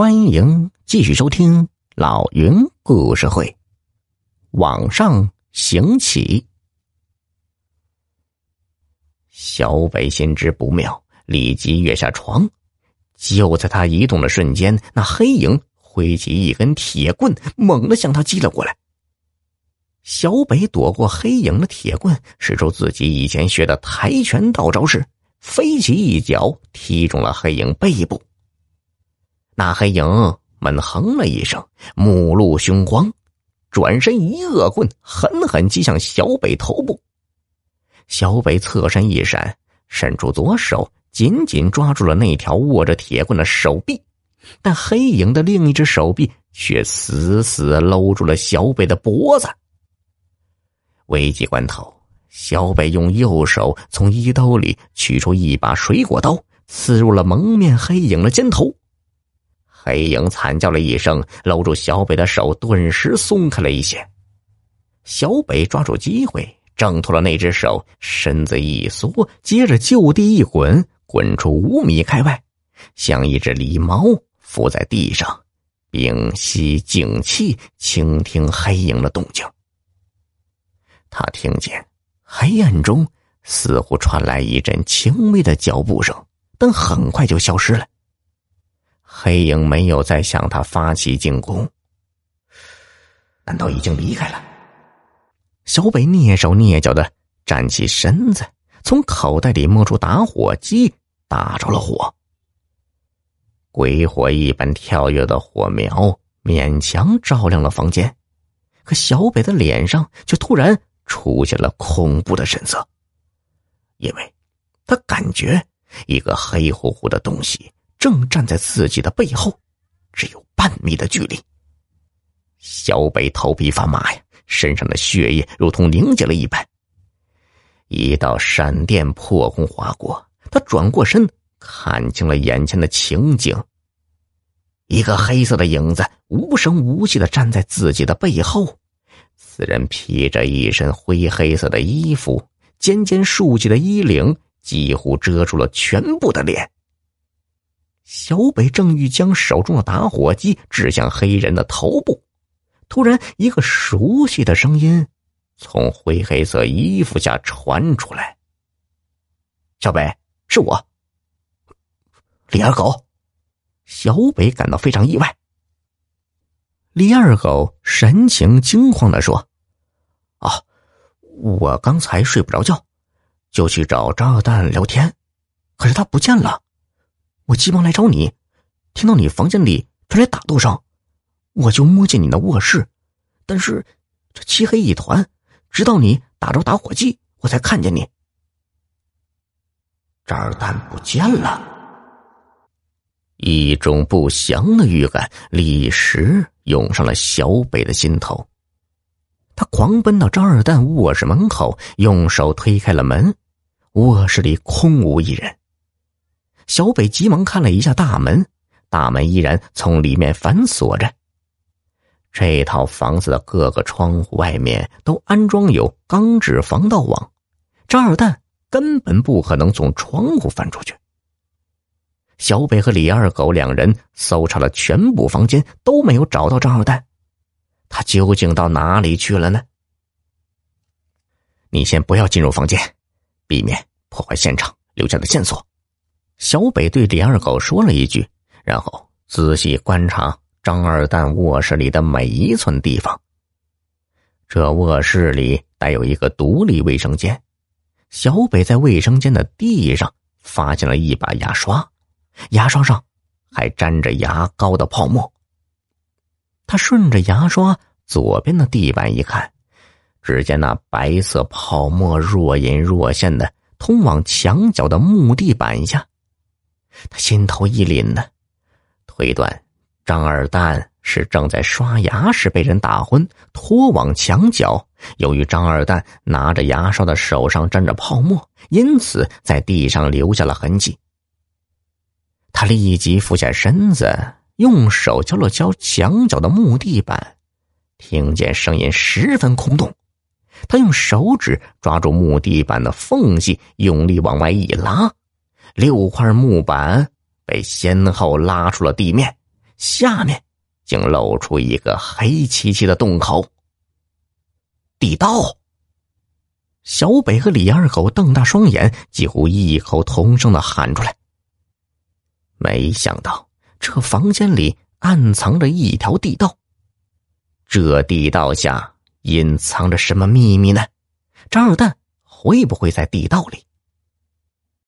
欢迎继续收听老云故事会。网上行乞，小北心知不妙，立即跃下床。就在他移动的瞬间，那黑影挥起一根铁棍，猛地向他击了过来。小北躲过黑影的铁棍，使出自己以前学的跆拳道招式，飞起一脚踢中了黑影背部。那黑影闷哼了一声，目露凶光，转身一恶棍狠狠击向小北头部。小北侧身一闪，伸出左手紧紧抓住了那条握着铁棍的手臂，但黑影的另一只手臂却死死搂住了小北的脖子。危急关头，小北用右手从衣兜里取出一把水果刀，刺入了蒙面黑影的肩头。黑影惨叫了一声，搂住小北的手顿时松开了一些。小北抓住机会挣脱了那只手，身子一缩，接着就地一滚，滚出五米开外，像一只狸猫伏在地上，屏息静气，倾听黑影的动静。他听见黑暗中似乎传来一阵轻微的脚步声，但很快就消失了。黑影没有再向他发起进攻，难道已经离开了？小北蹑手蹑脚的站起身子，从口袋里摸出打火机，打着了火。鬼火一般跳跃的火苗勉强照亮了房间，可小北的脸上却突然出现了恐怖的神色，因为他感觉一个黑乎乎的东西。正站在自己的背后，只有半米的距离。小北头皮发麻呀，身上的血液如同凝结了一般。一道闪电破空划过，他转过身，看清了眼前的情景。一个黑色的影子无声无息的站在自己的背后，此人披着一身灰黑色的衣服，尖尖竖起的衣领几乎遮住了全部的脸。小北正欲将手中的打火机指向黑人的头部，突然，一个熟悉的声音从灰黑色衣服下传出来：“小北，是我，李二狗。”小北感到非常意外。李二狗神情惊慌的说：“啊，我刚才睡不着觉，就去找张二蛋聊天，可是他不见了。”我急忙来找你，听到你房间里传来打斗声，我就摸进你的卧室，但是这漆黑一团，直到你打着打火机，我才看见你。张二蛋不见了，一种不祥的预感立时涌上了小北的心头。他狂奔到张二蛋卧室门口，用手推开了门，卧室里空无一人。小北急忙看了一下大门，大门依然从里面反锁着。这套房子的各个窗户外面都安装有钢制防盗网，张二蛋根本不可能从窗户翻出去。小北和李二狗两人搜查了全部房间，都没有找到张二蛋，他究竟到哪里去了呢？你先不要进入房间，避免破坏现场留下的线索。小北对李二狗说了一句，然后仔细观察张二蛋卧室里的每一寸地方。这卧室里带有一个独立卫生间，小北在卫生间的地上发现了一把牙刷，牙刷上还沾着牙膏的泡沫。他顺着牙刷左边的地板一看，只见那白色泡沫若隐若现的通往墙角的木地板下。他心头一凛呢，推断张二蛋是正在刷牙时被人打昏，拖往墙角。由于张二蛋拿着牙刷的手上沾着泡沫，因此在地上留下了痕迹。他立即俯下身子，用手敲了敲墙角的木地板，听见声音十分空洞。他用手指抓住木地板的缝隙，用力往外一拉。六块木板被先后拉出了地面，下面竟露出一个黑漆漆的洞口。地道！小北和李二狗瞪大双眼，几乎异口同声的喊出来。没想到这房间里暗藏着一条地道。这地道下隐藏着什么秘密呢？张二蛋会不会在地道里